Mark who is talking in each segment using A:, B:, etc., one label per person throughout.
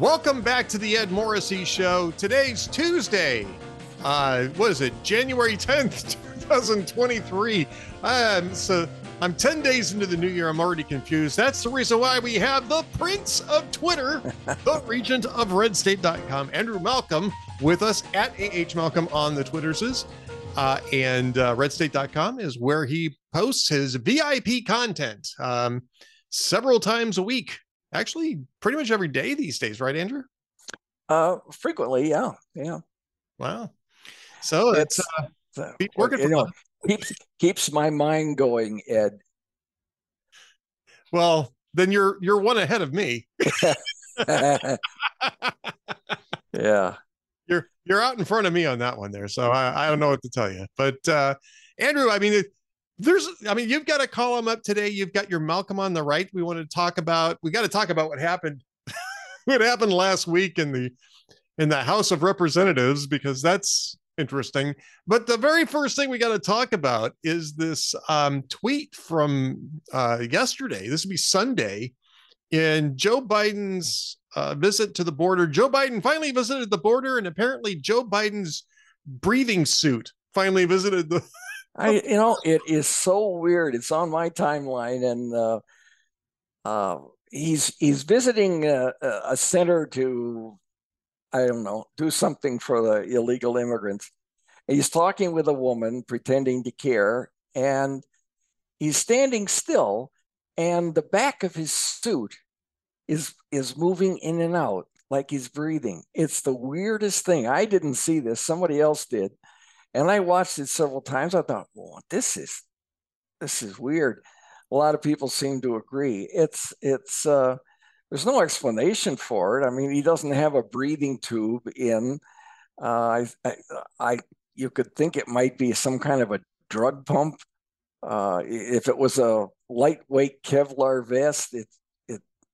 A: Welcome back to the Ed Morrissey Show. Today's Tuesday. Uh, what is it? January 10th, 2023. Um, so I'm 10 days into the new year. I'm already confused. That's the reason why we have the Prince of Twitter, the regent of redstate.com, Andrew Malcolm, with us at AH Malcolm on the Twitterses. Uh, and uh, redstate.com is where he posts his VIP content um, several times a week actually pretty much every day these days, right, Andrew?
B: Uh, frequently, yeah, yeah.
A: Wow. So it's, it's uh, working. You know,
B: keeps keeps my mind going, Ed.
A: Well, then you're you're one ahead of me.
B: yeah.
A: You're you're out in front of me on that one there. So I, I don't know what to tell you. But uh Andrew, I mean, there's i mean you've got a column up today. You've got your malcolm on the right we want to talk about. We got to talk about what happened what happened last week in the in the house of representatives because that's interesting. But the very first thing we got to talk about is this um, tweet from uh, yesterday. This would be sunday. In joe biden's uh, visit to the border. Joe biden finally visited the border and apparently joe biden's breathing suit finally visited the
B: I you know it is so weird. It's on my timeline, and uh, uh, he's he's visiting a, a, center to I don't know do something for the illegal immigrants. He's talking with a woman pretending to care, and he's standing still, and the back of his suit is is moving in and out like he's breathing. It's the weirdest thing. I didn't see this. Somebody else did and I watched it several times. I thought, well, this is this is weird. A lot of people seem to agree. It's it's uh, there's no explanation for it. I mean, he doesn't have a breathing tube in. Uh, I, I, I you could think it might be some kind of a drug pump. Uh, if it was a lightweight Kevlar vest, it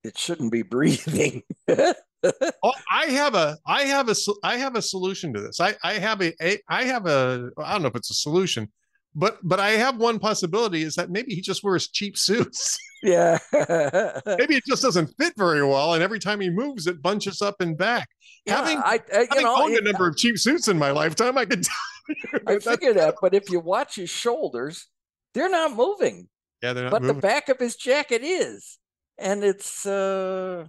B: it it shouldn't be breathing.
A: oh, I have a I have a I have a solution to this. I I have a, a I have a I don't know if it's a solution, but but I have one possibility is that maybe he just wears cheap suits.
B: Yeah.
A: maybe it just doesn't fit very well, and every time he moves, it bunches up and back. Yeah, having I, I having know, owned a number of cheap suits in my lifetime, I could.
B: Tell I figure that, but if you watch his shoulders, they're not moving.
A: Yeah, they're not.
B: But
A: moving.
B: the back of his jacket is, and it's. uh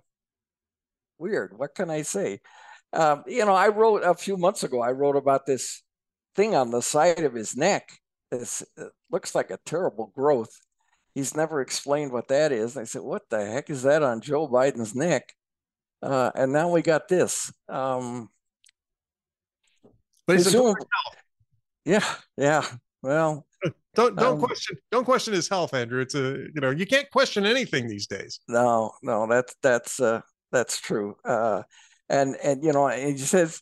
B: weird. What can I say? Um, you know, I wrote a few months ago. I wrote about this thing on the side of his neck. This it looks like a terrible growth. He's never explained what that is. I said, "What the heck is that on Joe Biden's neck?" Uh, and now we got this. Um,
A: but he's
B: yeah, yeah. Well,
A: don't don't um, question don't question his health, Andrew. It's a you know you can't question anything these days.
B: No, no, that's that's uh, that's true. Uh, and and you know, and he says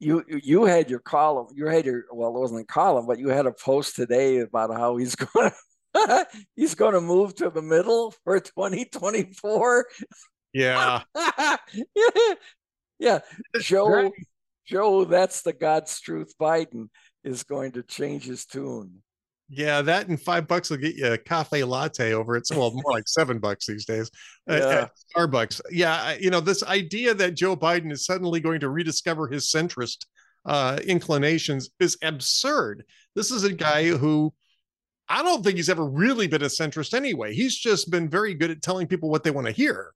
B: you you had your column, you had your well, it wasn't a column, but you had a post today about how he's going to he's going to move to the middle for 2024.
A: Yeah.
B: yeah. Joe Joe, that's the God's truth. Biden is going to change his tune.
A: Yeah, that and five bucks will get you a cafe latte over it's well more like seven bucks these days yeah. at Starbucks. Yeah, you know this idea that Joe Biden is suddenly going to rediscover his centrist uh, inclinations is absurd. This is a guy who I don't think he's ever really been a centrist anyway. He's just been very good at telling people what they want to hear.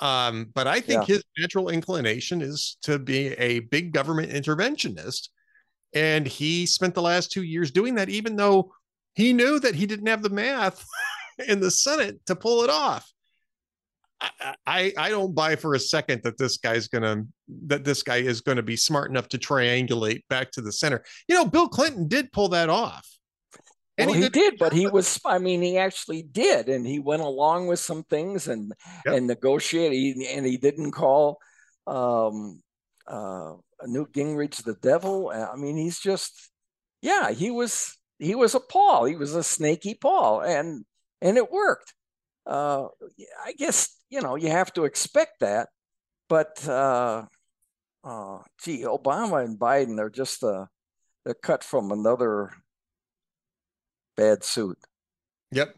A: Um, but I think yeah. his natural inclination is to be a big government interventionist. And he spent the last two years doing that, even though he knew that he didn't have the math in the Senate to pull it off. I, I, I don't buy for a second that this guy's gonna that this guy is going to be smart enough to triangulate back to the center. You know, Bill Clinton did pull that off.
B: And well, he, he did, but he was, I mean, he actually did. And he went along with some things and, yep. and negotiated. And he didn't call um, uh, Newt Gingrich the devil. I mean, he's just, yeah, he was, he was a pol. He was a snaky pol, and and it worked. Uh, I guess you know you have to expect that, but uh, uh, gee, Obama and Biden are just uh, they're cut from another bad suit.
A: Yep,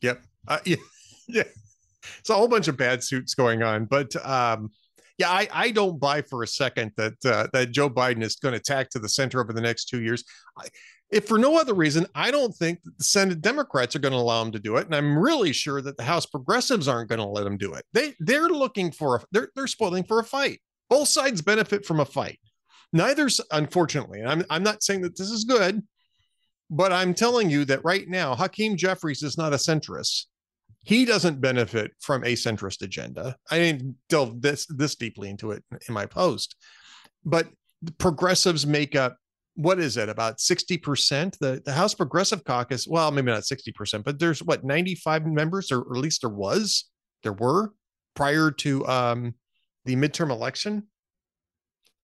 A: yep, uh, yeah, yeah. It's a whole bunch of bad suits going on, but um, yeah, I, I don't buy for a second that uh, that Joe Biden is going to tack to the center over the next two years. I, if for no other reason, I don't think that the Senate Democrats are going to allow him to do it, and I'm really sure that the House Progressives aren't going to let him do it. They they're looking for a they're they're spoiling for a fight. Both sides benefit from a fight. Neither's unfortunately, and I'm I'm not saying that this is good, but I'm telling you that right now, Hakeem Jeffries is not a centrist he doesn't benefit from a centrist agenda. I didn't delve this this deeply into it in my post, but progressives make up what is it about 60% the, the house progressive caucus well maybe not 60% but there's what 95 members or, or at least there was there were prior to um, the midterm election?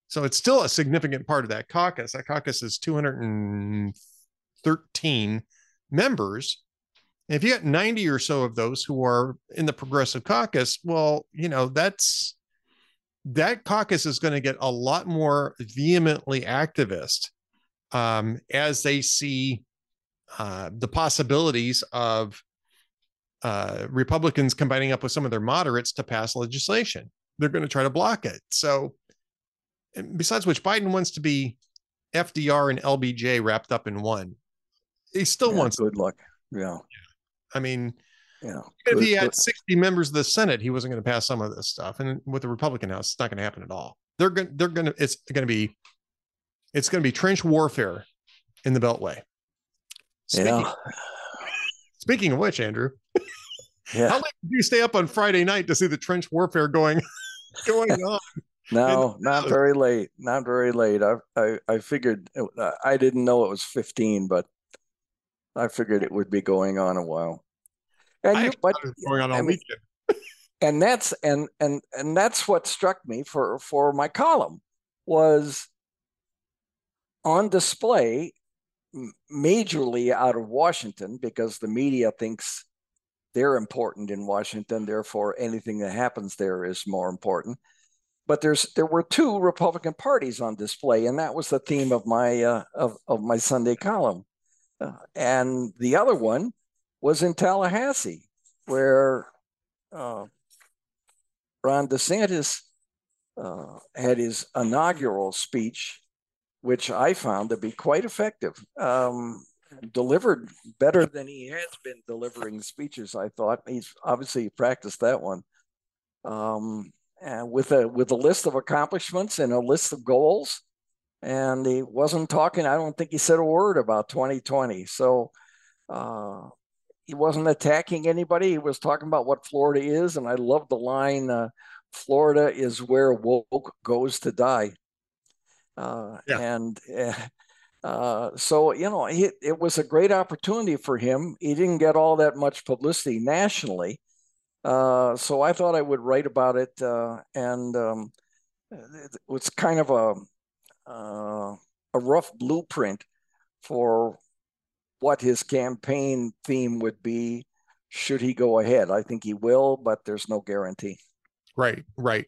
A: So it's still a significant part of that caucus. That caucus is 213 members if you got 90 or so of those who are in the progressive caucus, well, you know, that's that caucus is going to get a lot more vehemently activist um, as they see uh, the possibilities of uh, Republicans combining up with some of their moderates to pass legislation. They're going to try to block it. So, besides which, Biden wants to be FDR and LBJ wrapped up in one. He still
B: yeah,
A: wants
B: good luck. Yeah.
A: I mean,
B: yeah.
A: if he had 60 members of the Senate, he wasn't going to pass some of this stuff. And with the Republican House, it's not going to happen at all. They're going they're going to it's going to be it's going to be trench warfare in the Beltway.
B: Speaking, yeah.
A: Speaking of which, Andrew,
B: yeah.
A: how late did you stay up on Friday night to see the trench warfare going going on?
B: no, not very late. Not very late. I I, I figured uh, I didn't know it was 15, but I figured it would be going on a while.
A: And you, but going on all I mean, weekend.
B: and that's and and and that's what struck me for for my column was on display majorly out of Washington because the media thinks they're important in Washington, therefore anything that happens there is more important. But there's there were two Republican parties on display, and that was the theme of my uh, of of my Sunday column. Uh, and the other one was in Tallahassee, where uh, Ron DeSantis uh, had his inaugural speech, which I found to be quite effective. Um, delivered better than he has been delivering speeches. I thought he's obviously practiced that one. Um, with a with a list of accomplishments and a list of goals, and he wasn't talking. I don't think he said a word about 2020. So uh, he wasn't attacking anybody. He was talking about what Florida is, and I love the line, uh, "Florida is where woke goes to die." Uh, yeah. And eh, uh, so you know, he, it was a great opportunity for him. He didn't get all that much publicity nationally, uh, so I thought I would write about it, uh, and um, it was kind of a uh, a rough blueprint for what his campaign theme would be should he go ahead. I think he will, but there's no guarantee.
A: Right, right.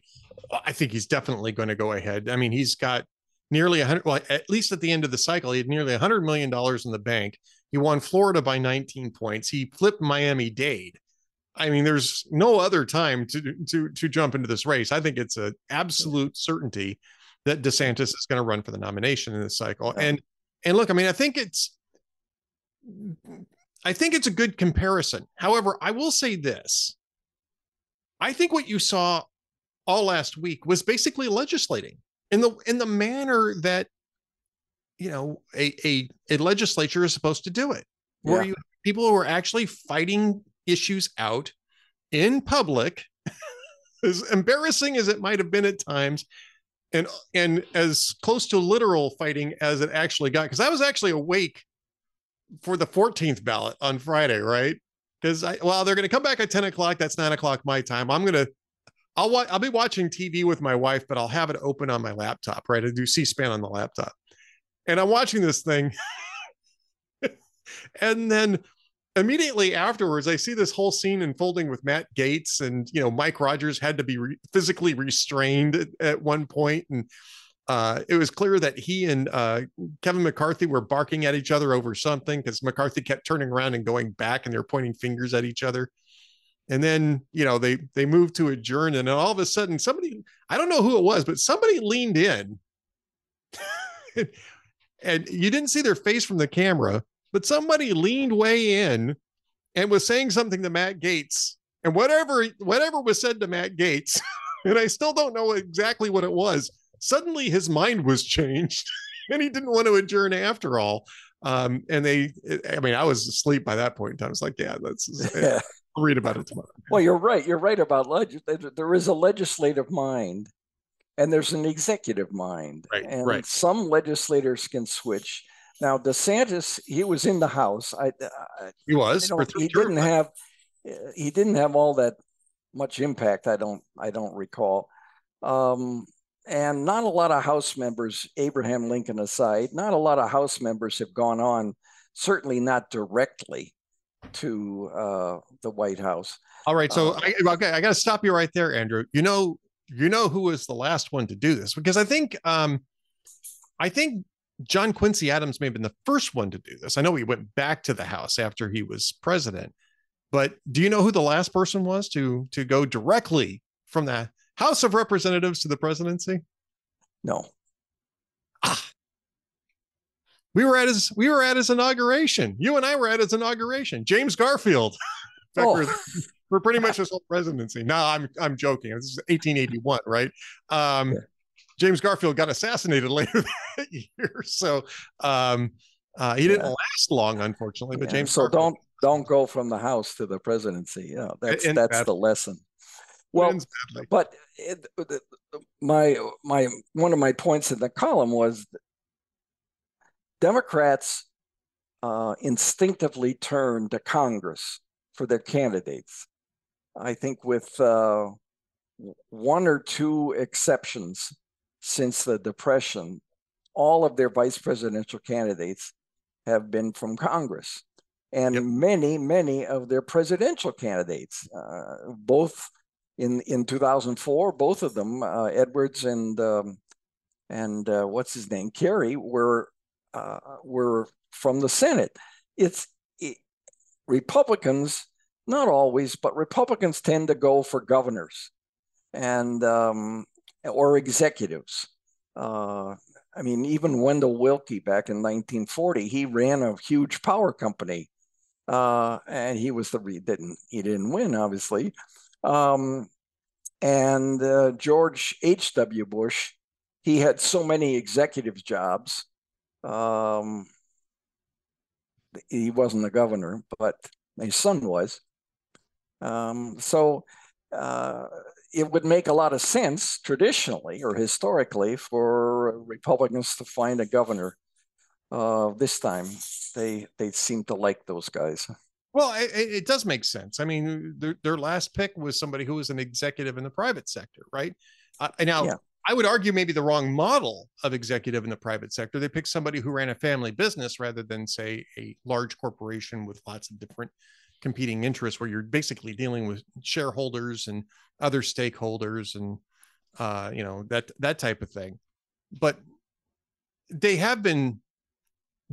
A: I think he's definitely going to go ahead. I mean, he's got nearly a hundred. Well, at least at the end of the cycle, he had nearly a hundred million dollars in the bank. He won Florida by 19 points. He flipped Miami Dade. I mean, there's no other time to to to jump into this race. I think it's an absolute certainty that DeSantis is going to run for the nomination in this cycle. And and look, I mean, I think it's I think it's a good comparison. However, I will say this. I think what you saw all last week was basically legislating in the in the manner that you know a a, a legislature is supposed to do it, where yeah. you people who are actually fighting issues out in public, as embarrassing as it might have been at times, and and as close to literal fighting as it actually got because i was actually awake for the 14th ballot on friday right? Because i well they're going to come back at 10 o'clock that's 9 o'clock my time. I'm to i'll wa- i'll be watching tv with my wife but i'll have it open on my laptop right? I do c-span on the laptop. And i'm watching this thing and then immediately afterwards, I see this whole scene unfolding with Matt Gaetz, and you know, Mike Rogers had to be re- physically restrained at, at, one point, and uh, it was clear that he and uh, Kevin McCarthy were barking at each other over something because McCarthy kept turning around and going back, and they were pointing fingers at each other. and then you know they they moved to adjourn and then all of a sudden somebody i don't know who it was but somebody leaned in and you didn't see their face from the camera but somebody leaned way in and was saying something to matt Gaetz, and whatever whatever was said to matt Gaetz, and i still don't know exactly what it was suddenly his mind was changed and he didn't want to adjourn after all. Um and they i mean i was asleep by that point in time. I was like yeah that's yeah. I'll read about it tomorrow.
B: Well you're right. You're right about leg- there is a legislative mind and there's an executive mind.
A: Right
B: and
A: right.
B: some legislators can switch. Now desantis he was in the house. I, I
A: he was
B: he didn't have he didn't have all that much impact i don't i don't recall. Um and not a lot of House members, Abraham Lincoln aside, not a lot of House members have gone on, certainly not directly to uh, the White House.
A: All right, so uh, I, okay, I got to stop you right there, Andrew. You know, you know who was the last one to do this because I think, um, I think John Quincy Adams may have been the first one to do this. I know he went back to the House after he was president, but do you know who the last person was to to go directly from that House of Representatives to the presidency?
B: No.
A: Ah. We were at his we were at his inauguration. You and I were at his inauguration. James Garfield. oh. for pretty much his whole presidency. No, I'm I'm joking. This is 1881, right? Um, yeah. James Garfield got assassinated later that year, so um, uh, he didn't last long, unfortunately. But yeah. James,
B: so
A: Garfield,
B: don't don't go from the House to the presidency. Yeah, that's and that's the lesson. Well, but it, my my one of my points in the column was Democrats uh, instinctively turn to Congress for their candidates. I think with uh, one or two exceptions since the Depression, all of their vice presidential candidates have been from Congress. And yep. many, many of their presidential candidates, uh, both in in 2004 both of them uh, edwards and um, and uh, what's his name kerry were uh, were from the senate. It's it, republicans not always but republicans tend to go for governors and um, or executives. Uh, i mean even wendell Willkie back in 1940 he ran a huge power company. Uh, and he was the he didn't he didn't win obviously um, and uh, George H.W. Bush, he had so many executive jobs. Um, he wasn't the governor, but his son was. Um, so uh, it would make a lot of sense traditionally or historically for Republicans to find a governor. Uh, this time, they they seem to like those guys.
A: Well, it, it, does make sense. I mean, their, their last pick was somebody who was an executive in the private sector, right? Uh, now, yeah. I would argue maybe the wrong model of executive in the private sector. They picked somebody who ran a family business rather than, say, a large corporation with lots of different competing interests, where you're basically dealing with shareholders and other stakeholders and uh, you know that that type of thing. But they have been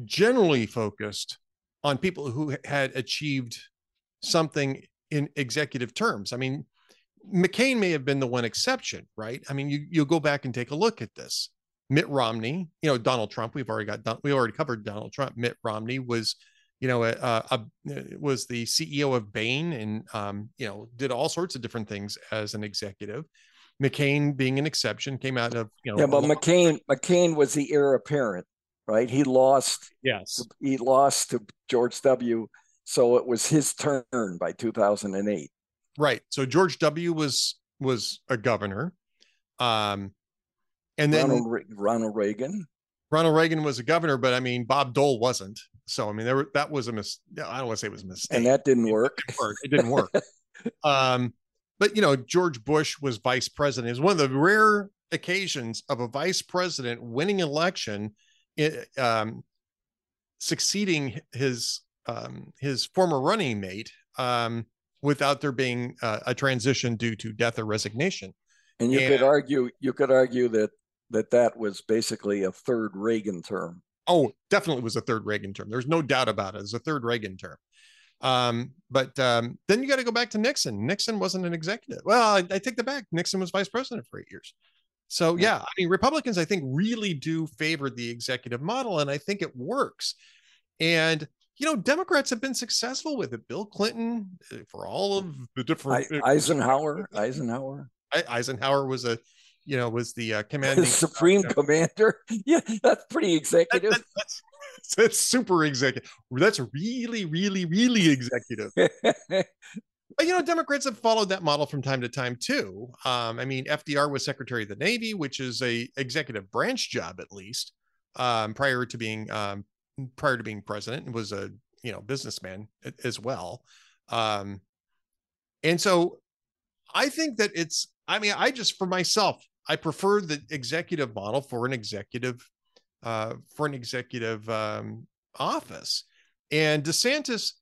A: generally focused on people who had achieved something in executive terms. I mean, McCain may have been the one exception, right? I mean, you you go back and take a look at this. Mitt Romney, you know, Donald Trump. We've already got we already covered Donald Trump. Mitt Romney was, you know, a, a, a was the CEO of Bain and um, you know did all sorts of different things as an executive. McCain being an exception came out of you know.
B: Yeah, but McCain McCain was the heir apparent right? He lost.
A: Yes.
B: He lost to George W. So it was his turn by 2008.
A: Right. So George W. was was a governor, um, and then
B: Ronald, Ronald Reagan.
A: Ronald Reagan was a governor, but I mean Bob Dole wasn't. So I mean there were, that was a mis. I don't want to say it was a mistake,
B: and that didn't work.
A: It didn't work. It didn't work. um, but you know George Bush was vice president. It was one of the rare occasions of a vice president winning election um, succeeding his um, his former running mate um, without there being uh, a transition due to death or resignation.
B: And you and, could argue you could argue that that that was basically a third Reagan term.
A: Oh, definitely was a third Reagan term. There's no doubt about it. It's a third Reagan term. Um, but um, then you got to go back to Nixon. Nixon wasn't an executive. Well, I, I take that back. Nixon was vice president for eight years. So yeah, I mean, Republicans, I think, really do favor the executive model, and I think it works. And you know, Democrats have been successful with it. Bill Clinton, uh, for all of the different
B: I, Eisenhower, Eisenhower,
A: Eisenhower was a, you know, was the uh, commanding
B: supreme commander. Yeah, that's pretty executive. That, that,
A: that's, that's super executive. That's really, really, really executive. But, you know, Democrats have followed that model from time to time too. Um, I mean, FDR was Secretary of the Navy, which is a executive branch job at least, um, prior to being um, prior to being president, was a you know businessman as well. Um, and so, I think that it's. I mean, I just for myself, I prefer the executive model for an executive uh, for an executive um, office. And DeSantis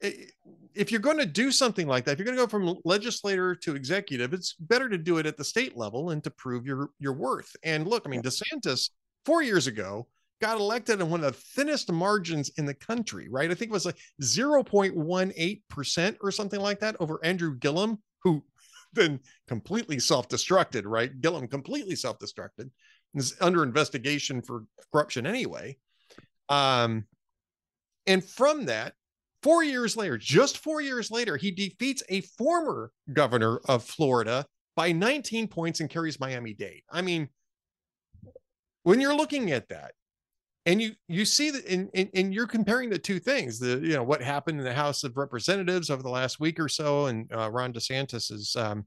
A: if you're going to do something like that, if you're going to go from legislator to executive, it's better to do it at the state level and to prove your your worth. And look, I mean, DeSantis four years ago got elected in one of the thinnest margins in the country, right? I think it was like 0.18% or something like that over Andrew Gillum, who then completely self-destructed, right? Gillum completely self-destructed, is under investigation for corruption anyway. Um, and from that, Four years later, just four years later, he defeats a former governor of Florida by 19 points and carries Miami Dade. I mean, when you're looking at that, and you you see that and, and, and you're comparing the two things the you know what happened in the house of representatives over the last week or so and uh, ron desantis's um,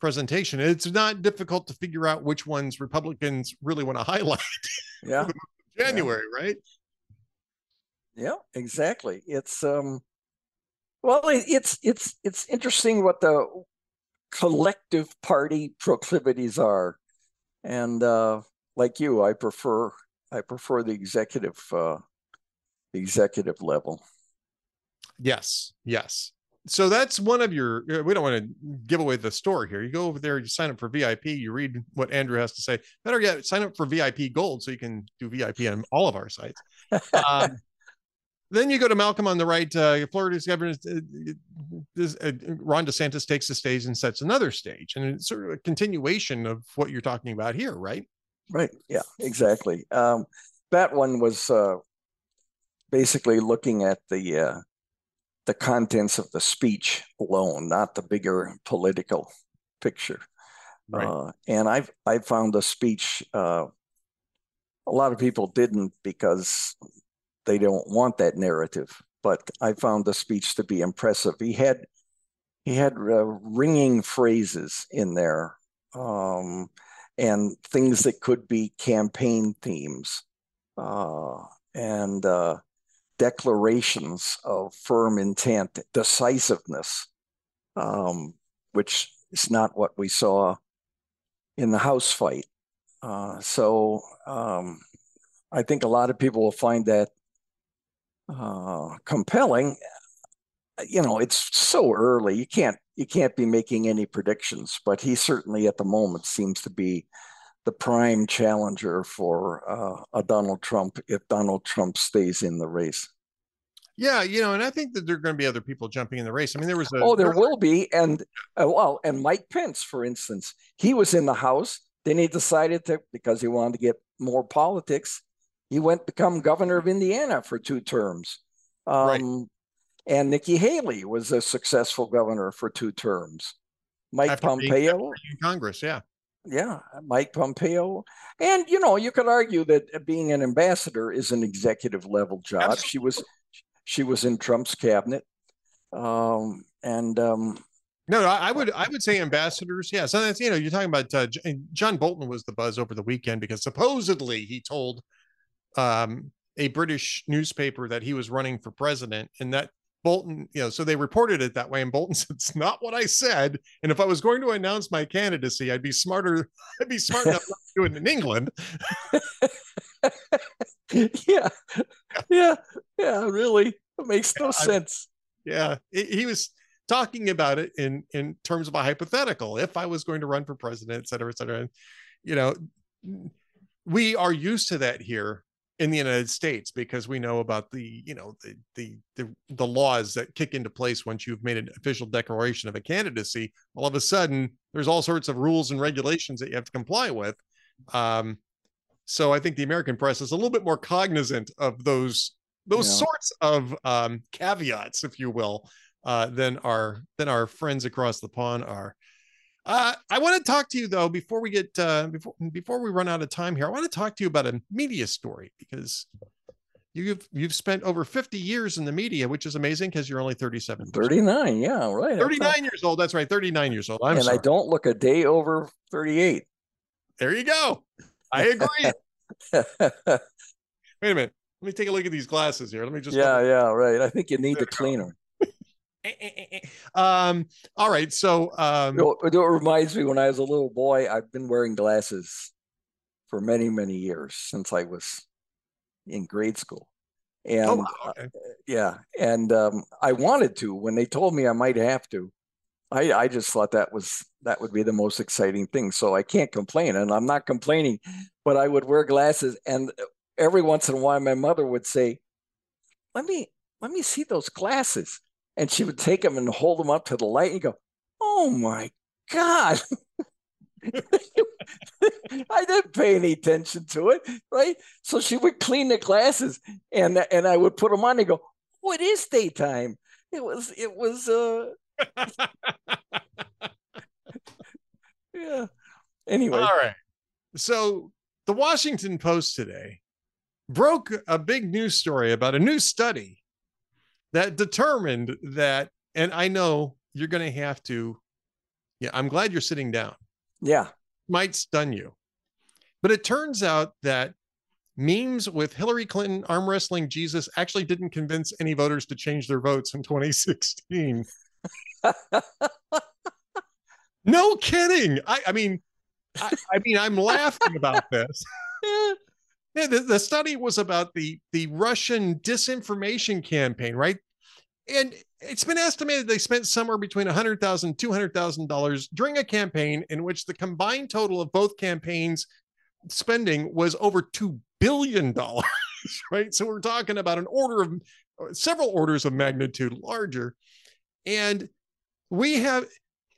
A: presentation it's not difficult to figure out which ones republicans really want to highlight
B: yeah
A: january yeah. right
B: yeah, exactly. It's um, well, it's it's it's interesting what the collective party proclivities are, and uh, like you, I prefer I prefer the executive uh, the executive level.
A: Yes, yes. So that's one of your. Uh, we don't want to give away the store here. You go over there, you sign up for VIP, you read what Andrew has to say. Better yet, sign up for VIP Gold so you can do VIP on all of our sites. Um, then you go to Malcolm on the right. Uh, Florida's governor, uh, this, uh, Ron DeSantis takes the stage and sets another stage, and it's sort of a continuation of what you're talking about here, right?
B: Right. Yeah. Exactly. Um, that one was uh, basically looking at the uh, the contents of the speech alone, not the bigger political picture. Right. Uh, and I've I found the speech. Uh, a lot of people didn't because they don't want that narrative. But I found the speech to be impressive. He had he had uh, ringing phrases in there um, and things that could be campaign themes uh, and uh, declarations of firm intent, decisiveness, um, which is not what we saw in the House fight. Uh, so um, I think a lot of people will find that uh, compelling. You know, it's so early. You can't you can't be making any predictions, but he certainly at the moment seems to be the prime challenger for uh, a Donald Trump if Donald Trump stays in the race.
A: Yeah, you know, and I think that there are going to be other people jumping in the race. I mean, there was a
B: oh, there will be, and uh, well, and Mike Pence, for instance, he was in the House. Then he decided to because he wanted to get more politics. He went become governor of Indiana for two terms. Um, right. And Nikki Haley was a successful governor for two terms. Mike After Pompeo.
A: in Congress, yeah.
B: Yeah, Mike Pompeo. And, you know, you could argue that being an ambassador is an executive level job. Absolutely. She was she was in Trump's cabinet. Um, and um,
A: no, I would I would say ambassadors. Yeah, so that's you know you're talking about uh, John Bolton was the buzz over the weekend because supposedly he told um, a British newspaper that he was running for president, and that Bolton, you know, so they reported it that way, and Bolton said, "It's not what I said." And if I was going to announce my candidacy, I'd be smarter. I'd be smart enough to do it in England.
B: yeah, yeah, yeah. Really, it makes no yeah, sense.
A: yeah, he was talking about it in in terms of a hypothetical. If I was going to run for president, et cetera, et cetera, and you know, we are used to that here in the United States because we know about the you know the, the the the laws that kick into place once you've made an official declaration of a candidacy. All of a sudden, there's all sorts of rules and regulations that you have to comply with. Um, so I think the American press is a little bit more cognizant of those those yeah. sorts of um, caveats, if you will, uh, than our than our friends across the pond are. Uh, I want to talk to you though before we get uh, before before we run out of time here. I want to talk to you about a media story because you've you've spent over 50 years in the media, which is amazing because you're only 37.
B: 39, yeah, right.
A: 39 years old. That's right, 39 years old. I'm and sorry.
B: I don't look a day over 38.
A: There you go. I agree. Wait a minute. Let me take a look at these glasses here. Let me just.
B: Yeah, yeah, right. I think you need the cleaner.
A: Um. All right. So. Um.
B: It, it reminds me when I was a little boy. I've been wearing glasses for many, many years since I was in grade school, and oh, okay. uh, yeah, and um, I wanted to when they told me I might have to. I, I just thought that was that would be the most exciting thing. So I can't complain, and I'm not complaining. But I would wear glasses, and every once in a while, my mother would say, "Let me let me see those glasses," and she would take them and hold them up to the light and go, "Oh my god!" I didn't pay any attention to it, right? So she would clean the glasses, and and I would put them on and go, "What is daytime?" It was it was uh yeah. Anyway.
A: All right. So the Washington Post today broke a big news story about a new study that determined that, and I know you're going to have to, yeah, I'm glad you're sitting down.
B: Yeah.
A: Might stun you. But it turns out that memes with Hillary Clinton arm wrestling Jesus actually didn't convince any voters to change their votes in 2016. no kidding. I, I mean, I, I, mean, I'm laughing about this. yeah, the, the study was about the the Russian disinformation campaign, right? And it's been estimated they spent somewhere between $100,000 $200,000 during a campaign in which the combined total of both campaigns spending was over $2 billion, right? So we're talking about an order of uh, several orders of magnitude larger. And we have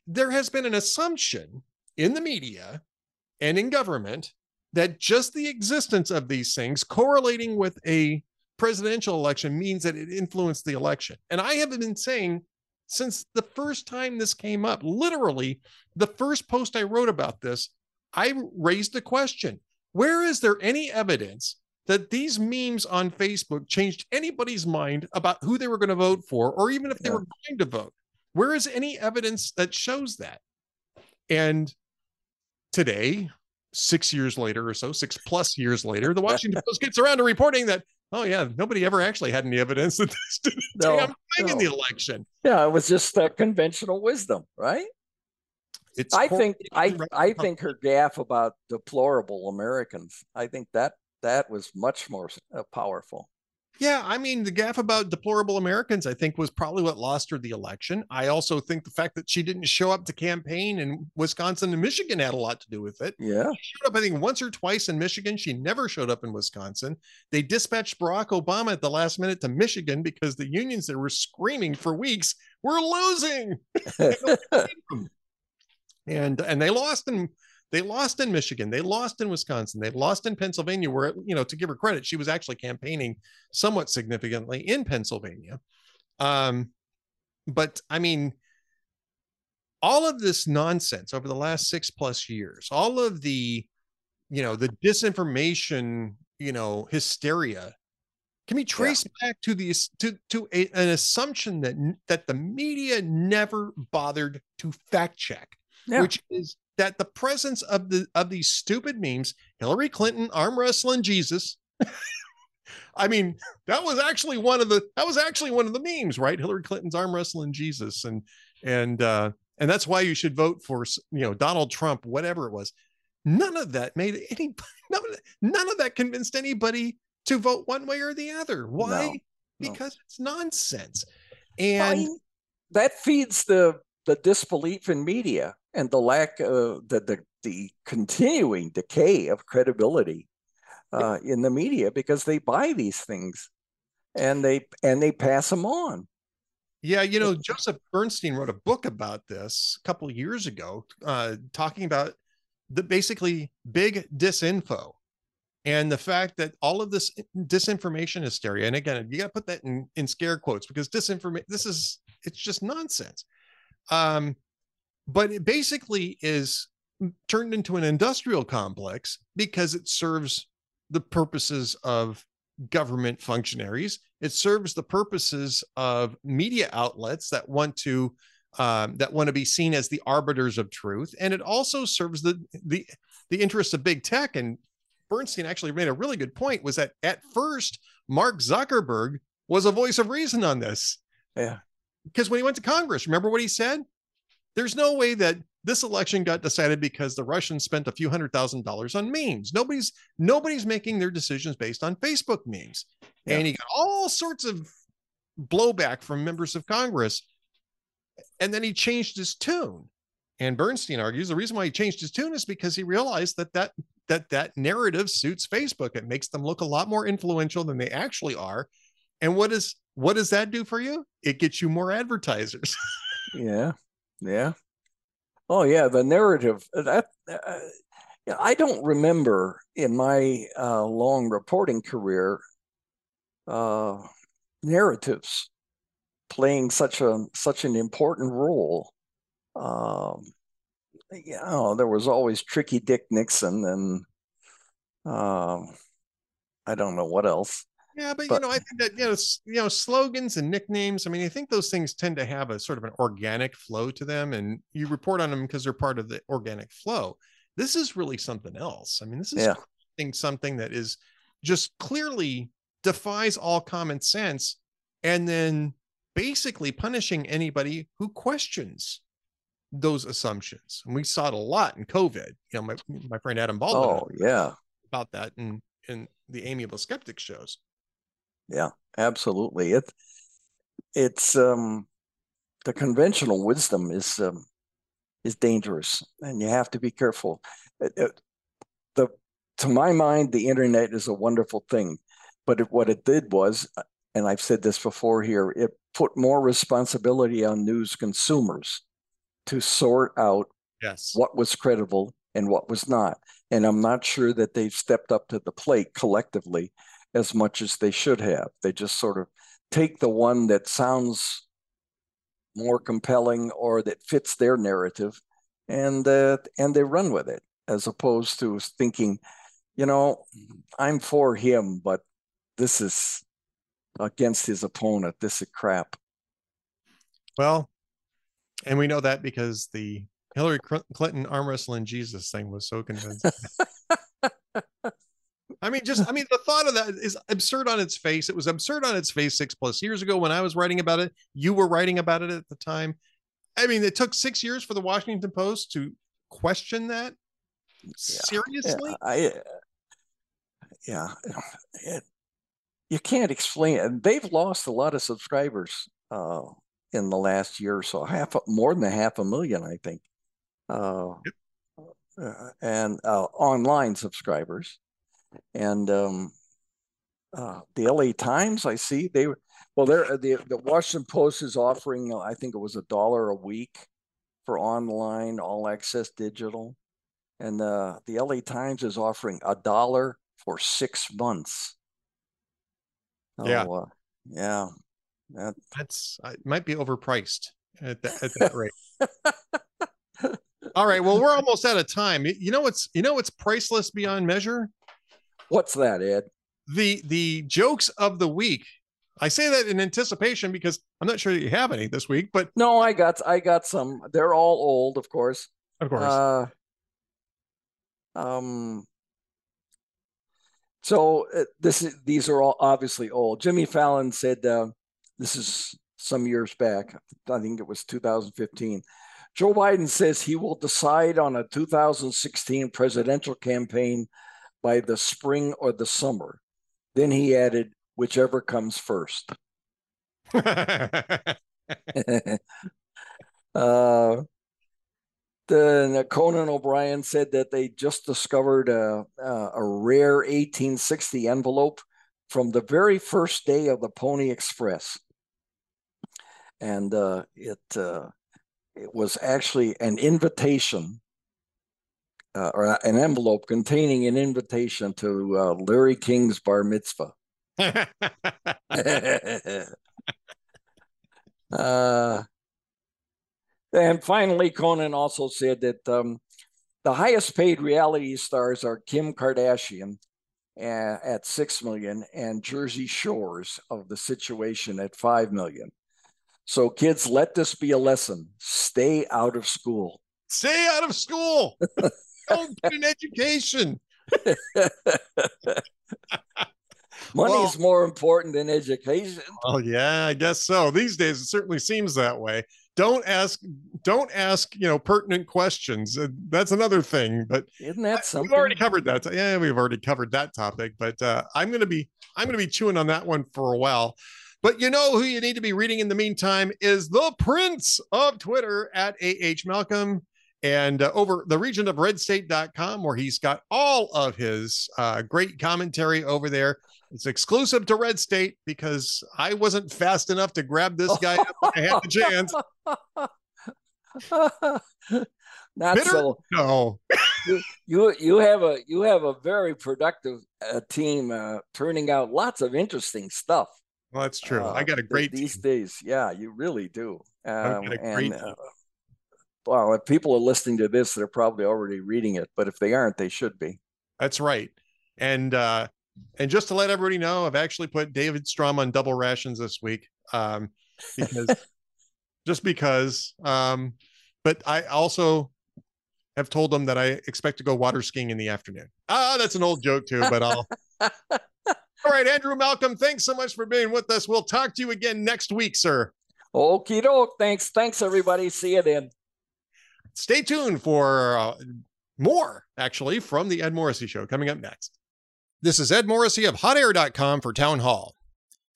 A: there has been an assumption in the media and in government that just the existence of these things correlating with a presidential election means that it influenced the election. And I have been saying since the first time this came up, literally the first post I wrote about this, I raised the question where is there any evidence that these memes on Facebook changed anybody's mind about who they were going to vote for, or even if they yeah. were going to vote? Where is any evidence that shows that? And today, six years later or so, six plus years later, the Washington Post gets around to reporting that, oh yeah, nobody ever actually had any evidence that this did no, damn thing no. in the election.
B: Yeah, it was just uh, conventional wisdom, right? It's I think I I think her gaffe about deplorable Americans. I think that that was much more uh, powerful.
A: Yeah, I mean, the gaffe about deplorable Americans, I think, was probably what lost her the election. I also think the fact that she didn't show up to campaign in Wisconsin and Michigan had a lot to do with it.
B: Yeah.
A: She showed up, I think, once or twice in Michigan. She never showed up in Wisconsin. They dispatched Barack Obama at the last minute to Michigan because the unions that were screaming for weeks were losing. and and they lost in they lost in Michigan. They lost in Wisconsin. They lost in Pennsylvania, where, you know, to give her credit, she was actually campaigning somewhat significantly in Pennsylvania. Um, but I mean, all of this nonsense over the last six plus years, all of the, you know, the disinformation, you know, hysteria can be traced yeah. back to the to to a, an assumption that that the media never bothered to fact check, yeah. which is that the presence of the of these stupid memes, Hillary Clinton arm wrestling Jesus. I mean, that was actually one of the that was actually one of the memes, right? Hillary Clinton's arm wrestling Jesus, and and uh, and that's why you should vote for you know Donald Trump, whatever it was. None of that made any none of that, none of that convinced anybody to vote one way or the other. Why? No, because no. it's nonsense, and
B: that feeds the the disbelief in media and the lack of the, the, the continuing decay of credibility uh, in the media because they buy these things and they and they pass them on.
A: Yeah, you know, Joseph Bernstein wrote a book about this a couple of years ago, uh, talking about the basically big disinfo and the fact that all of this disinformation hysteria and again you got to put that in, in scare quotes because disinformation this is it's just nonsense um but it basically is turned into an industrial complex because it serves the purposes of government functionaries it serves the purposes of media outlets that want to um, that want to be seen as the arbiters of truth and it also serves the the the interests of big tech and Bernstein actually made a really good point was that at first, Mark Zuckerberg was a voice of reason on this.
B: Yeah.
A: Because when he went to Congress, remember what he said? There's no way that this election got decided because the Russians spent a few hundred thousand dollars on memes. Nobody's nobody's making their decisions based on Facebook memes. Yeah. And he got all sorts of blowback from members of Congress. And then he changed his tune. And Bernstein argues the reason why he changed his tune is because he realized that that that that narrative suits Facebook. It makes them look a lot more influential than they actually are. And what is what does that do for you? It gets you more advertisers.
B: yeah, yeah. Oh yeah, the narrative uh, that. Uh, I don't remember in my uh, long reporting career uh, narratives playing such a such an important role. Um, you know, there was always Tricky Dick Nixon and um, I don't know what else.
A: Yeah, but, but, you know, I think that you know, you know, slogans and nicknames. I mean, I think those things tend to have a sort of an organic flow to them, and you report on them because they're part of the organic flow. This is really something else. I mean, this is yeah. something that is just clearly defies all common sense, and then basically punishing anybody who questions those assumptions. And we saw it a lot in COVID. You know, my my friend Adam Baldwin.
B: Oh yeah,
A: about that and in the Amiable Skeptic shows.
B: Yeah, absolutely. It it's um the conventional wisdom is um is dangerous, and you have to be careful. It, it, the to my mind, the internet is a wonderful thing, but it, what it did was, and I've said this before here, it put more responsibility on news consumers to sort out
A: yes.
B: what was credible and what was not. And I'm not sure that they've stepped up to the plate collectively as much as they should have. They just sort of take the one that sounds more compelling or that fits their narrative and uh, and they run with it as opposed to thinking, you know, I'm for him, but this is against his opponent. This is crap.
A: Well, and we know that because the Hillary Clinton arm wrestling Jesus thing was so convincing. I mean, just I mean, the thought of that is absurd on its face. It was absurd on its face six plus years ago when I was writing about it. You were writing about it at the time. I mean, it took six years for the Washington Post to question that. Yeah. Seriously,
B: yeah, I, yeah, it, you can't explain it. They've lost a lot of subscribers uh, in the last year or so, half more than a half a million, I think uh, yep. uh, and uh, online subscribers. And um, uh, the LA Times, I see they well, they're the the Washington Post is offering, uh, I think it was a dollar a week for online all access digital, and uh, the LA Times is offering a dollar for six months.
A: yeah,
B: uh, yeah,
A: that, that's it might be overpriced at that, at that rate. All right. Well, we're almost out of time. You know what's you know what's priceless beyond measure?
B: What's that, Ed?
A: The the jokes of the week. I say that in anticipation because I'm not sure that you have any this week, but
B: no, I got I got some. They're all old, of course.
A: Of course. Uh,
B: um. So uh, this is these are all obviously old. Jimmy Fallon said uh, this is some years back. I think it was 2015. Joe Biden says he will decide on a 2016 presidential campaign by the spring or the summer. Then he added, whichever comes first. uh, the Conan O'Brien said that they just discovered a, a rare 1860 envelope from the very first day of the Pony Express, and uh, it uh, it was actually an invitation uh, or an envelope containing an invitation to uh, Larry King's bar mitzvah. uh, and finally, Conan also said that um, the highest paid reality stars are Kim Kardashian uh, at six million and Jersey Shore's of the situation at five million. So, kids, let this be a lesson: stay out of school.
A: Stay out of school. Don't get an education.
B: Money's well, more important than education.
A: Oh yeah, I guess so. These days it certainly seems that way. Don't ask don't ask, you know, pertinent questions. Uh, that's another thing, but
B: isn't that something?
A: We've already covered that. Yeah, we've already covered that topic, but uh, I'm going to be I'm going to be chewing on that one for a while. But you know who you need to be reading in the meantime is the prince of Twitter at AH Malcolm and uh, over the region of redstate.com where he's got all of his uh, great commentary over there. It's exclusive to RedState because i wasn't fast enough to grab this guy up when i had the chance.
B: Not Bitter? so.
A: No.
B: You, you you have a you have a very productive uh, team uh, turning out lots of interesting stuff
A: well that's true. I got a uh, great
B: these team. days. Yeah you really do. Um, and uh, well, if people are listening to this, they're probably already reading it, but if they aren't, they should be.
A: That's right. And uh and just to let everybody know, I've actually put David Strom on double rations this week. Um because just because um but I also have told them that I expect to go water skiing in the afternoon. Ah, that's an old joke too, but I'll All right, Andrew Malcolm, thanks so much for being with us. We'll talk to you again next week, sir.
B: Okie doke. Thanks. Thanks, everybody. See you then
A: stay tuned for uh, more, actually, from the Ed Morrissey Show coming up next. This is Ed Morrissey of HotAir.com for Townhall.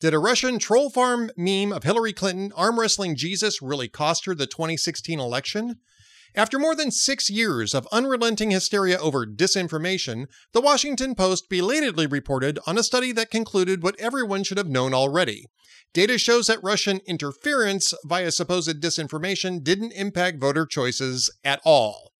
A: Did a Russian troll farm meme of Hillary Clinton arm wrestling Jesus really cost her the 2016 election? After more than six years of unrelenting hysteria over disinformation, the Washington Post belatedly reported on a study that concluded what everyone should have known already Data shows that Russian interference via supposed disinformation didn't impact voter choices at all.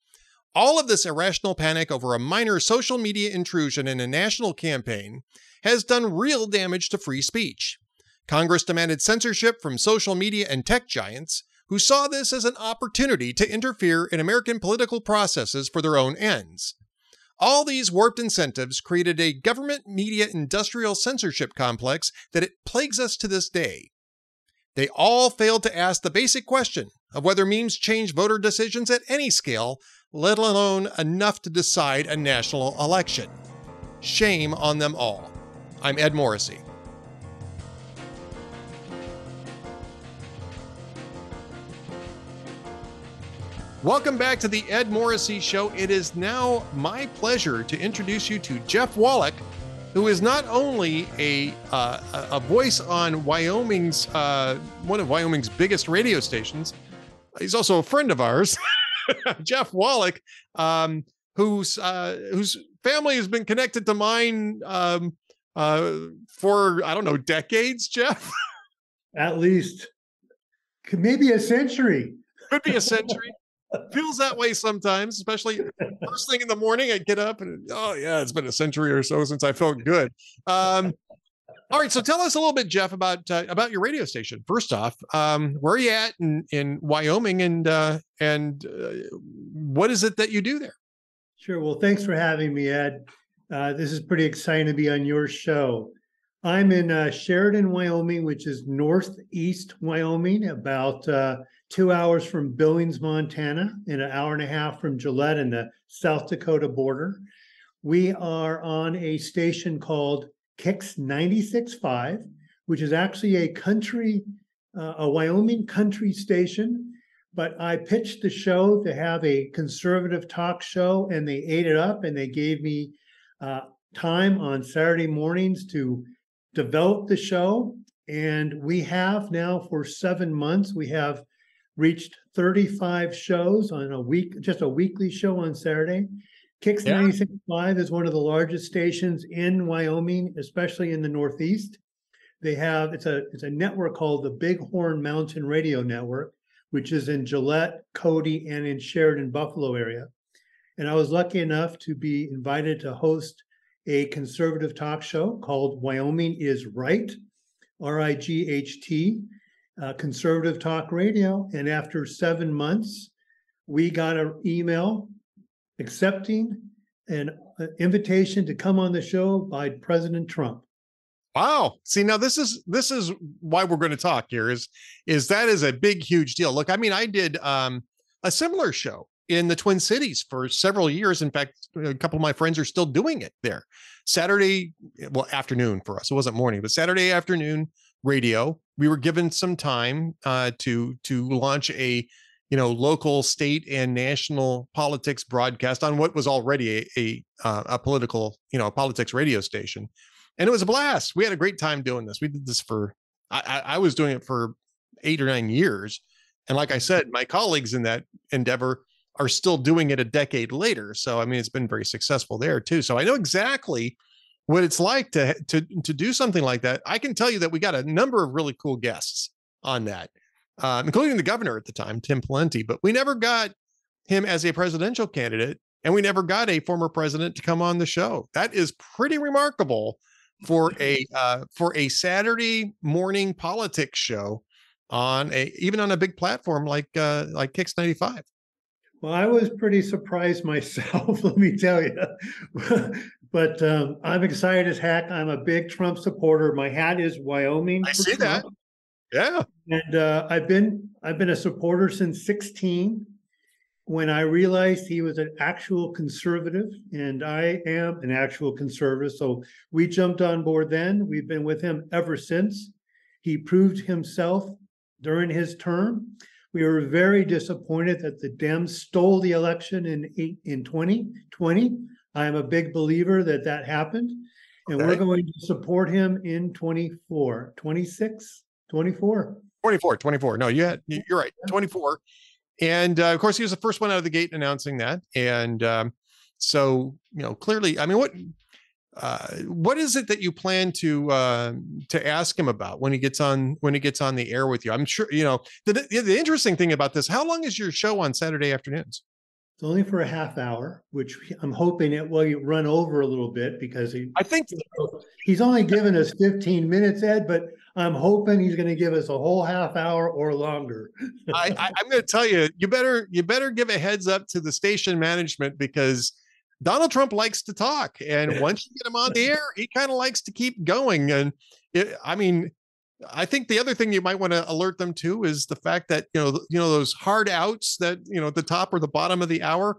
A: All of this irrational panic over a minor social media intrusion in a national campaign has done real damage to free speech. Congress demanded censorship from social media and tech giants who saw this as an opportunity to interfere in American political processes for their own ends. All these warped incentives created a government media industrial censorship complex that it plagues us to this day. They all failed to ask the basic question of whether memes change voter decisions at any scale, let alone enough to decide a national election. Shame on them all. I'm Ed Morrissey. Welcome back to the Ed Morrissey Show. It is now my pleasure to introduce you to Jeff Wallack, who is not only a uh, a voice on Wyoming's uh, one of Wyoming's biggest radio stations. He's also a friend of ours, Jeff Wallack, um, whose uh, whose family has been connected to mine um, uh, for I don't know decades. Jeff,
C: at least maybe a century.
A: Could be a century feels that way sometimes, especially first thing in the morning. I get up and oh yeah, it's been a century or so since I felt good. Um, all right, so tell us a little bit, Jeff, about uh, about your radio station. First off, um, where are you at in, in Wyoming, and uh, and uh, what is it that you do there?
C: Sure. Well, thanks for having me, Ed. Uh, this is pretty exciting to be on your show. I'm in uh, Sheridan, Wyoming, which is northeast Wyoming, about uh, two hours from Billings, Montana, and an hour and a half from Gillette in the South Dakota border. We are on a station called Kicks 96.5, which is actually a country, uh, a Wyoming country station. But I pitched the show to have a conservative talk show, and they ate it up and they gave me uh, time on Saturday mornings to develop the show. And we have now for seven months, we have reached 35 shows on a week, just a weekly show on Saturday. Kicks
A: Yeah.
C: 96.5 is one of the largest stations in Wyoming, especially in the Northeast. They have it's a it's a network called the Bighorn Mountain Radio Network, which is in Gillette, Cody, and in Sheridan, Buffalo area. And I was lucky enough to be invited to host a conservative talk show called Wyoming is Right, R I G H T, uh, Conservative Talk Radio. And after seven months, we got an email accepting an uh, invitation to come on the show by President Trump.
A: Wow. See, now this is this is why we're going to talk here is is that is a big huge deal. Look, I mean, I did um a similar show in the Twin Cities for several years. In fact, a couple of my friends are still doing it there. Saturday, well, afternoon for us. It wasn't morning, but Saturday afternoon radio. We were given some time uh to to launch a you know local state and national politics broadcast on what was already a a, uh, a political you know politics radio station and it was a blast. We had a great time doing this. We did this for I, I was doing it for eight or nine years, and like I said, my colleagues in that endeavor are still doing it a decade later. So I mean, it's been very successful there too. So I know exactly what it's like to to to do something like that. I can tell you that we got a number of really cool guests on that, um, including the governor at the time, Tim Pawlenty. But we never got him as a presidential candidate, and we never got a former president to come on the show. That is pretty remarkable for a uh, for a Saturday morning politics show on a even on a big platform like uh, like Kicks ninety five.
C: Well, I was pretty surprised myself, let me tell you. But um, I'm excited as heck. I'm a big Trump supporter. My hat is Wyoming.
A: I see that. Yeah,
C: And uh, I've been I've been a supporter since 16 when I realized he was an actual conservative and I am an actual conservative. So we jumped on board then. We've been with him ever since. He proved himself during his term. We were very disappointed that the Dems stole the election in eight, in 2020. I am a big believer that that happened. And we're going to support him in 24, 26, 24.
A: 24, 24. No, you had you- you're right, 24. And uh, of course, he was the first one out of the gate announcing that. And um, so, you know, clearly, I mean, what uh, what is it that you plan to uh, to ask him about when he gets on when he gets on the air with you? I'm sure you know the the interesting thing about this. How long is your show on Saturday afternoons?
C: It's only for a half hour, which I'm hoping it will run over a little bit because he,
A: I think
C: he's only given us 15 minutes, Ed, but I'm hoping he's going to give us a whole half hour or longer.
A: I, I I'm going to tell you, you better you better give a heads up to the station management because Donald Trump likes to talk, and once you get him on the air, he kind of likes to keep going. And it, I mean, I think the other thing you might want to alert them to is the fact that you know you know those hard outs that you know at the top or the bottom of the hour.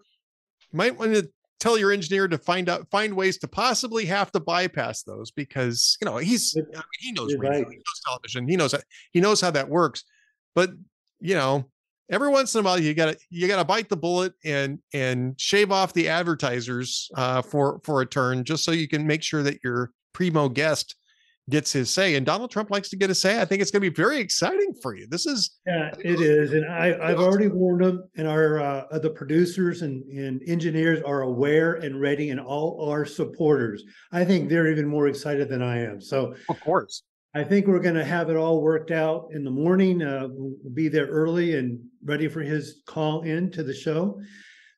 A: You might want to tell your engineer to find out find ways to possibly have to bypass those because you know he's I mean, he knows radio,
C: right.
A: he knows television, he knows he knows how that works. But you know, every once in a while you gotta you gotta bite the bullet and and shave off the advertisers uh, for for a turn just so you can make sure that your primo guest gets his say. And Donald Trump likes to get a say. I think it's going to be very exciting for you. This is
C: Yeah, it is. And I, I've already warned them and our, uh, the producers and, and engineers are aware and ready and all our supporters. I think they're even more excited than I am. So
A: of course.
C: I think we're gonna have it all worked out in the morning. Uh, we'll we'll be there early and ready for his call in to the show.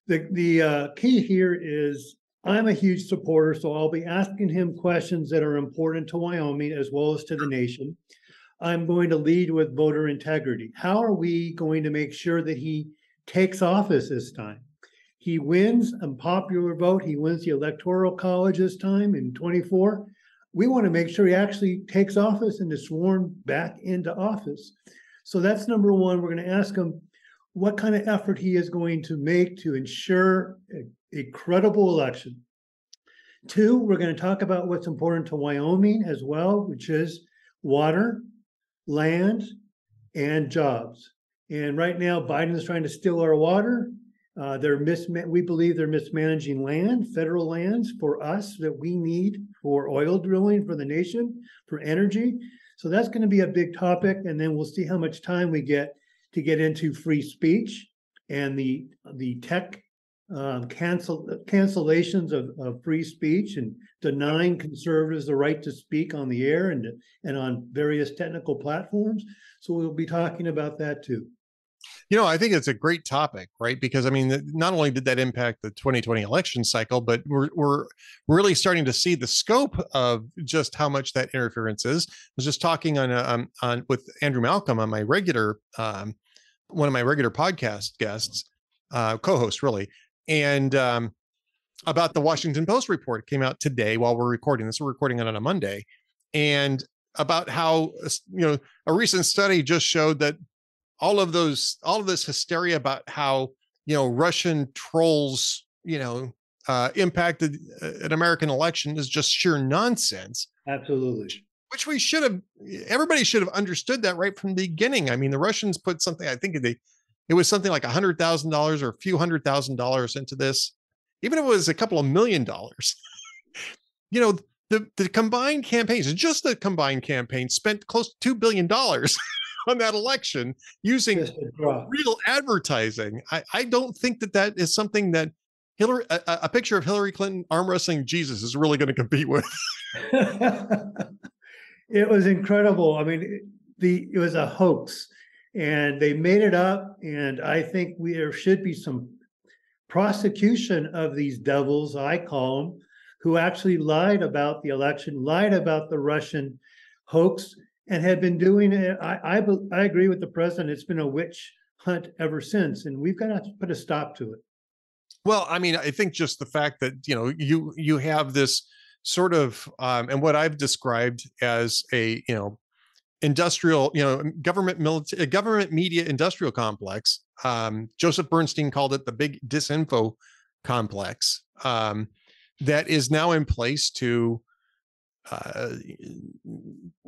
C: The, the, uh, key here is I'm a huge supporter, so I'll be asking him questions that are important to Wyoming as well as to the nation. I'm going to lead with voter integrity. How are we going to make sure that he takes office this time? He wins a popular vote. He wins the electoral college this time in twenty-four we want to make sure he actually takes office and is sworn back into office. So that's number one. We're going to ask him what kind of effort he is going to make to ensure a, a credible election. Two, we're going to talk about what's important to Wyoming as well, which is water, land, and jobs. And right now, Biden is trying to steal our water. Uh, they're misma- we believe they're mismanaging land, federal lands for us that we need for oil drilling for the nation, for energy. So that's going to be a big topic. And then we'll see how much time we get to get into free speech and the the tech um, cancel cancellations of, of free speech and denying conservatives the right to speak on the air and and on various technical platforms. So we'll be talking about that too.
A: You know, I think it's a great topic, right? Because I mean, not only did that impact the 2020 election cycle, but we're we're really starting to see the scope of just how much that interference is. I was just talking on um, on with Andrew Malcolm on my regular um, one of my regular podcast guests, uh, co-host really, and um, about the Washington Post report came out today while we're recording this. We're recording it on a Monday, and about how you know a recent study just showed that all of those all of this hysteria about how you know Russian trolls you know uh, impacted uh, an American election is just sheer nonsense.
C: Absolutely.
A: Which we should have, everybody should have understood that right from the beginning. I mean, the Russians put something, I think they, it was something like a hundred thousand dollars or a few hundred thousand dollars into this, even if it was a couple of million dollars. you know, the, the combined campaigns, just the combined campaign spent close to two billion dollars on that election using real advertising. I, I don't think that that is something that Hillary, a, a picture of Hillary Clinton arm wrestling Jesus is really going to compete with.
C: it was incredible. I mean, the it was a hoax, and they made it up. And I think we, there should be some prosecution of these devils, I call them, who actually lied about the election, lied about the Russian hoax, and had been doing it. I, I, I agree with the president. It's been a witch hunt ever since, and we've got to put a stop to it.
A: Well, I mean, I think just the fact that you know you you have this sort of um, and what I've described as a you know industrial you know government military government media industrial complex. Um, Joseph Bernstein called it the big disinfo complex um, that is now in place to uh,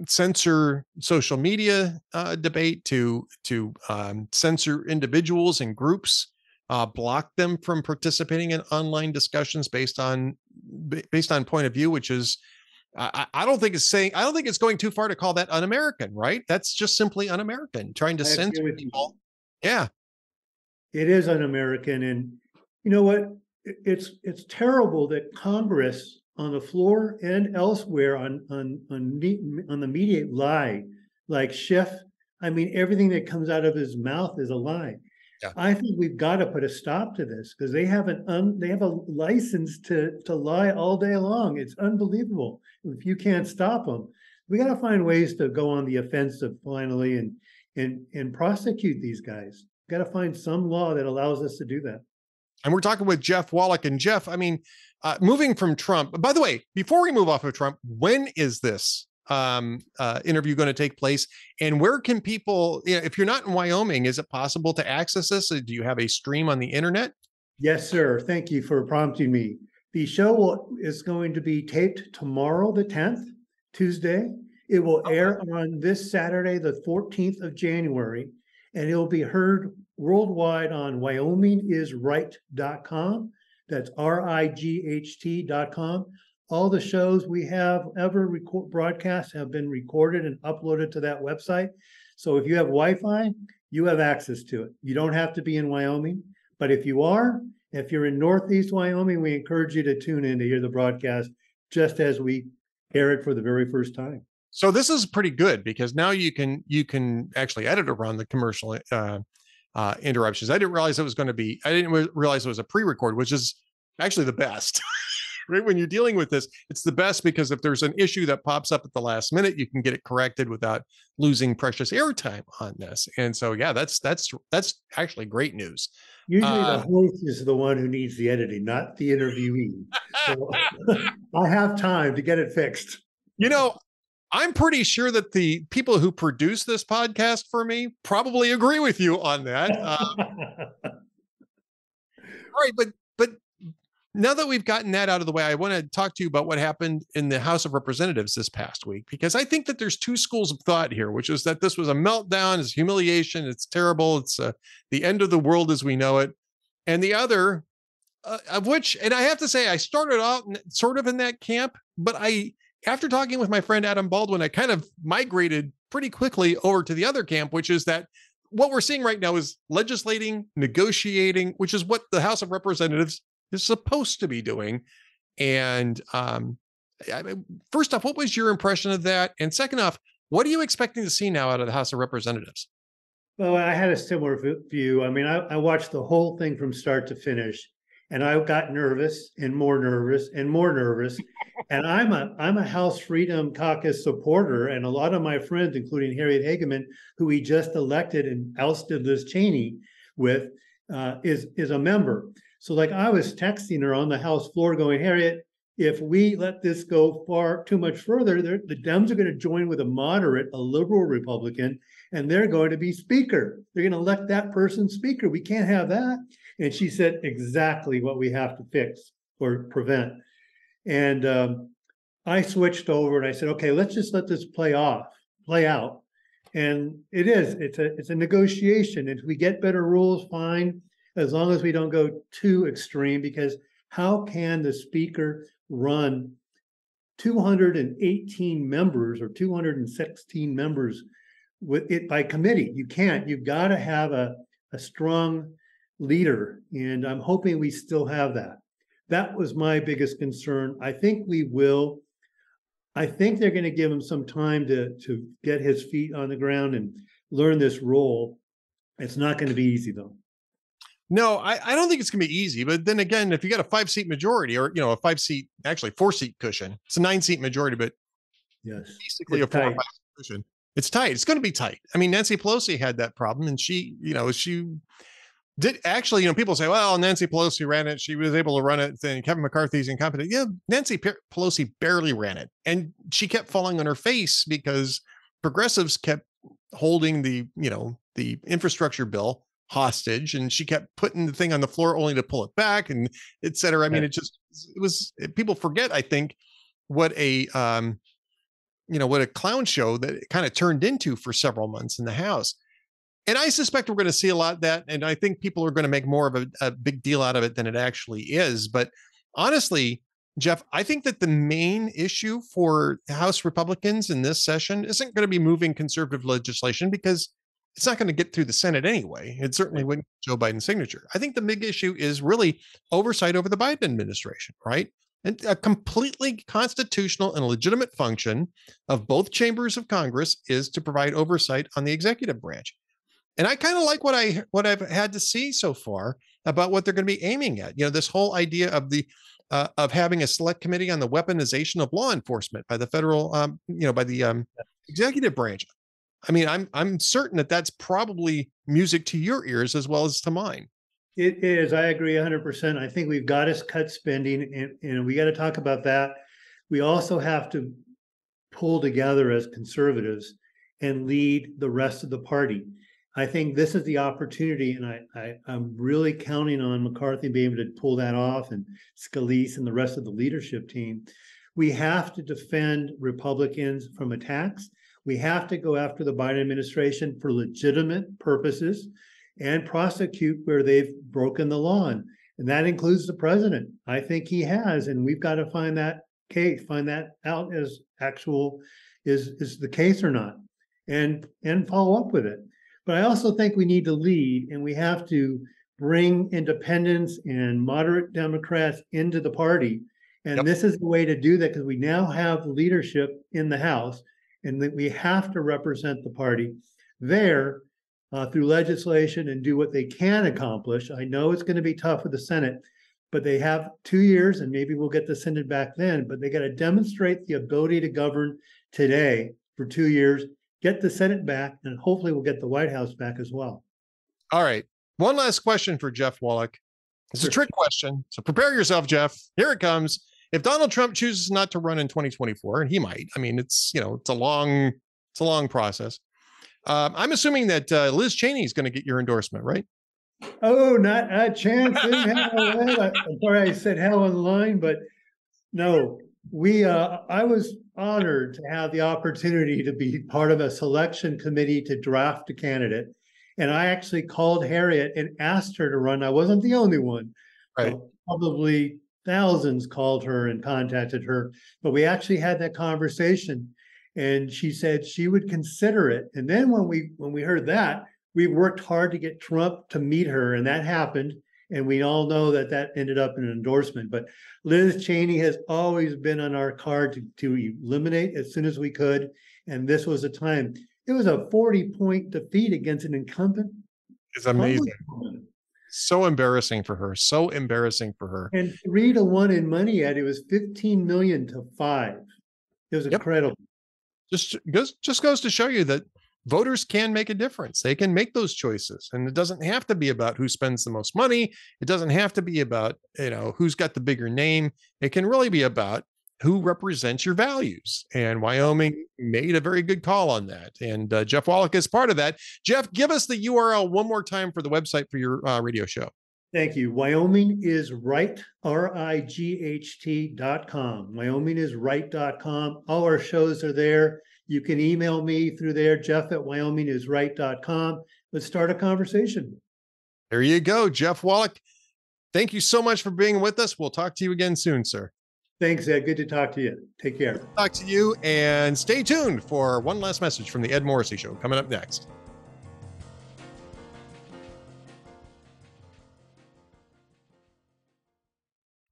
A: censor social media uh, debate, to to um, censor individuals and groups, uh, block them from participating in online discussions based on based on point of view, which is I, I, don't think it's saying I don't think it's going too far to call that un-American, right? That's just simply un-American, trying to censor people. Yeah,
C: it is un-American, and you know what? It's it's terrible that Congress on the floor and elsewhere on on on, on the media lie like Schiff. I mean, everything that comes out of his mouth is a lie. Yeah. I think we've got to put a stop to this because they have an un, they have a license to to lie all day long. It's unbelievable. If you can't stop them, we got to find ways to go on the offensive finally and and and prosecute these guys. Got to find some law that allows us to do that.
A: And we're talking with Jeff Wallack. And Jeff, I mean, uh, moving from Trump. By the way, before we move off of Trump, when is this um, uh, interview going to take place? And where can people, you know, if you're not in Wyoming, is it possible to access this? Do you have a stream on the internet?
C: Yes, sir. Thank you for prompting me. The show will, is going to be taped tomorrow, the 10th, Tuesday. It will air on this Saturday, the 14th of January, and it will be heard worldwide on wyomingisright.com that's R-I-G-H-T dot com. All the shows we have ever record, broadcast have been recorded and uploaded to that website. So if you have Wi-Fi, you have access to it. You don't have to be in Wyoming, but if you are, if you're in Northeast Wyoming, we encourage you to tune in to hear the broadcast just as we air it for the very first time.
A: So this is pretty good because now you can you can actually edit around the commercial uh, uh, interruptions. I didn't realize it was going to be. I didn't realize it was a pre-record, which is actually the best. right when you're dealing with this, it's the best because if there's an issue that pops up at the last minute, you can get it corrected without losing precious airtime on this. And so, yeah, that's that's that's actually great news.
C: Usually, uh, the host is the one who needs the editing, not the interviewee. So I have time to get it fixed.
A: You know, I'm pretty sure that the people who produce this podcast for me probably agree with you on that. Um, all right, but now that we've gotten that out of the way, I want to talk to you about what happened in the House of Representatives this past week because I think that there's two schools of thought here, which is that this was a meltdown, it's humiliation, it's terrible, it's uh, the end of the world as we know it, and the other, uh, of which, and I have to say, I started out sort of in that camp, but I after talking with my friend Adam Baldwin, I kind of migrated pretty quickly over to the other camp, which is that what we're seeing right now is legislating, negotiating, which is what the House of Representatives is supposed to be doing. And um, I mean, first off, what was your impression of that? And second off, what are you expecting to see now out of the House of Representatives?
C: Well, I had a similar view. I mean, I, I watched the whole thing from start to finish, and I got nervous and more nervous and more nervous. and I'm a I'm a House Freedom Caucus supporter, and a lot of my friends, including Harriet Hageman, who we just elected and ousted Liz Cheney with, uh, is is a member. So, like, I was texting her on the House floor, going, Harriet, if we let this go far too much further, the Dems are going to join with a moderate, a liberal Republican, and they're going to be speaker. They're going to elect that person speaker. We can't have that. And she said exactly what we have to fix or prevent. And um, I switched over and I said, okay, let's just let this play off, play out. And it is, it's a it's a negotiation. If we get better rules, fine, as long as we don't go too extreme, because how can the speaker run 218 members or 216 members with it by committee. You can't. You've got to have a, a strong leader. And I'm hoping we still have that. That was my biggest concern. I think we will. I think they're going to give him some time to, to get his feet on the ground and learn this role. It's not going to be easy, though.
A: No, I, I don't think it's gonna be easy. But then again, if you got a five seat majority or you know, a five seat, actually four seat cushion, it's a nine seat majority, but
C: yes,
A: basically it's a four five cushion. It's tight. It's going to be tight. I mean, Nancy Pelosi had that problem, and she, you know, she did actually. You know, people say, "Well, Nancy Pelosi ran it. She was able to run it." Then Kevin McCarthy's incompetent. Yeah, Nancy Pelosi barely ran it, and she kept falling on her face because progressives kept holding the, you know, the infrastructure bill hostage and she kept putting the thing on the floor only to pull it back and et cetera. I mean, it just, it was, people forget, I think, what a, um, you know, what a clown show that it kind of turned into for several months in the house. And I suspect we're going to see a lot of that. And I think people are going to make more of a, a big deal out of it than it actually is. But honestly, Jeff, I think that the main issue for House Republicans in this session isn't going to be moving conservative legislation because it's not going to get through the Senate anyway. It certainly wouldn't get Joe Biden's signature. I think the big issue is really oversight over the Biden administration, right? And a completely constitutional and legitimate function of both chambers of Congress is to provide oversight on the executive branch. And I kind of like what I what I've had to see so far about what they're going to be aiming at. You know, this whole idea of the uh, of having a select committee on the weaponization of law enforcement by the federal, um, you know, by the um, executive branch. I mean, I'm I'm certain that that's probably music to your ears as well as to mine.
C: It is. I agree 100%. I think we've got to cut spending and, and we got to talk about that. We also have to pull together as conservatives and lead the rest of the party. I think this is the opportunity, and I, I am really counting on McCarthy being able to pull that off, and Scalise and the rest of the leadership team. We have to defend Republicans from attacks, we have to go after the Biden administration for legitimate purposes and prosecute where they've broken the law. And that includes the president. I think he has, and we've got to find that case, find that out as actual is is the case or not, and and follow up with it. But I also think we need to lead, and we have to bring independents and moderate Democrats into the party. And yep. this is the way to do that because we now have leadership in the House and that we have to represent the party there uh, through legislation and do what they can accomplish. I know it's going to be tough with the Senate, but they have two years, and maybe we'll get the Senate back then. But they got to demonstrate the ability to govern today for two years, get the Senate back, and hopefully we'll get the White House back as well.
A: All right. One last question for Jeff Wallack. It's sure. a trick question. So prepare yourself, Jeff. Here it comes if Donald Trump chooses not to run in 2024, and he might, I mean, it's you know, it's a long, it's a long process. Um, I'm assuming that uh, Liz Cheney is going to get your endorsement, right?
C: Oh, not a chance in hell. I'm sorry I said hell on the line, but no, we. Uh, I was honored to have the opportunity to be part of a selection committee to draft a candidate, and I actually called Harriet and asked her to run. I wasn't the only one.
A: Right.
C: probably thousands called her and contacted her, but we actually had that conversation and she said she would consider it. And then when we when we heard that, we worked hard to get Trump to meet her, and that happened. And we all know that that ended up in an endorsement. But Liz Cheney has always been on our card to, to eliminate as soon as we could. And this was a time. It was a 40 point defeat against an incumbent.
A: It's amazing. So embarrassing for her. So embarrassing for her.
C: And three to one in money at it was 15 million to five. It was yep. incredible.
A: Just goes just goes to show you that voters can make a difference. They can make those choices. And it doesn't have to be about who spends the most money. It doesn't have to be about, you know, who's got the bigger name. It can really be about who represents your values. And Wyoming made a very good call on that. And uh, Jeff Wallack is part of that. Jeff, give us the URL one more time for the website for your uh, radio show.
C: Thank you. Wyoming is right, R I G H T dot com. Wyoming is right dot com. All our shows are there. You can email me through there, Jeff at wyomingisright.com. Let's start a conversation.
A: There you go, Jeff Wallack. Thank you so much for being with us. We'll talk to you again soon, sir.
C: Thanks, Ed. Good to talk to you. Take care.
A: Talk to you and stay tuned for one last message from the Ed Morrissey Show coming up next.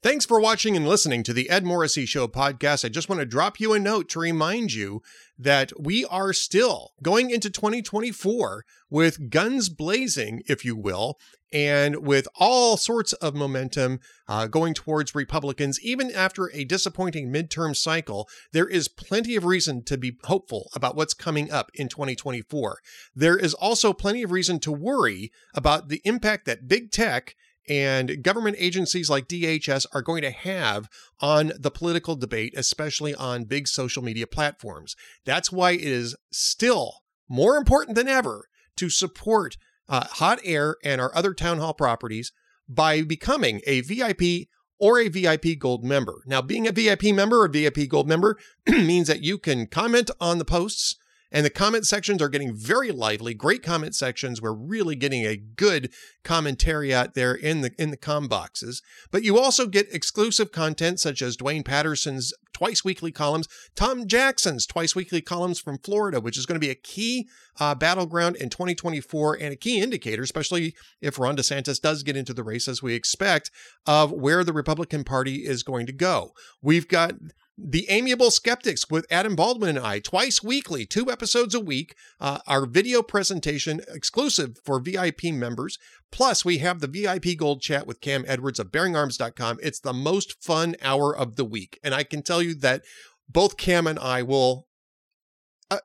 A: Thanks for watching and listening to the Ed Morrissey Show podcast. I just want to drop you a note to remind you that we are still going into 2024 with guns blazing, if you will, and with all sorts of momentum uh, going towards Republicans, even after a disappointing midterm cycle, there is plenty of reason to be hopeful about what's coming up in 2024. There is also plenty of reason to worry about the impact that big tech and government agencies like DHS are going to have on the political debate, especially on big social media platforms. That's why it is still more important than ever to support uh, Hot Air and our other town hall properties by becoming a VIP or a VIP Gold member. Now, being a VIP member or VIP Gold member means that you can comment on the posts and the comment sections are getting very lively. Great comment sections. We're really getting a good commentary out there in the in the com boxes. But you also get exclusive content such as Duane Patterson's twice weekly columns, Tom Jackson's twice weekly columns from Florida, which is going to be a key uh, battleground in 2024 and a key indicator, especially if Ron DeSantis does get into the race as we expect, of where the Republican Party is going to go. We've got the Amiable Skeptics with Adam Baldwin and I, twice weekly, two episodes a week. Uh, our video presentation exclusive for VIP members. Plus, we have the VIP Gold chat with Cam Edwards of BearingArms.com. It's the most fun hour of the week. And I can tell you that both Cam and I will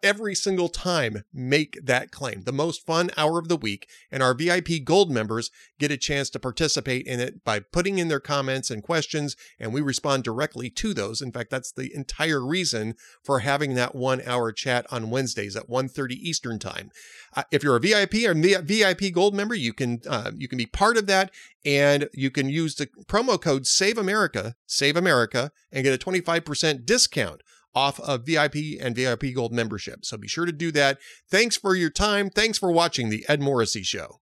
A: every single time make that claim. The most fun hour of the week, and our VIP Gold members get a chance to participate in it by putting in their comments and questions, and we respond directly to those. In fact, that's the entire reason for having that one hour chat on Wednesdays at 1.30 Eastern Time. Uh, if you're a VIP or VIP Gold member, you can uh, you can be part of that, and you can use the promo code Save America, Save America, and get a 25% discount off of VIP and VIP Gold membership. So be sure to do that. Thanks for your time. Thanks for watching the Ed Morrissey Show.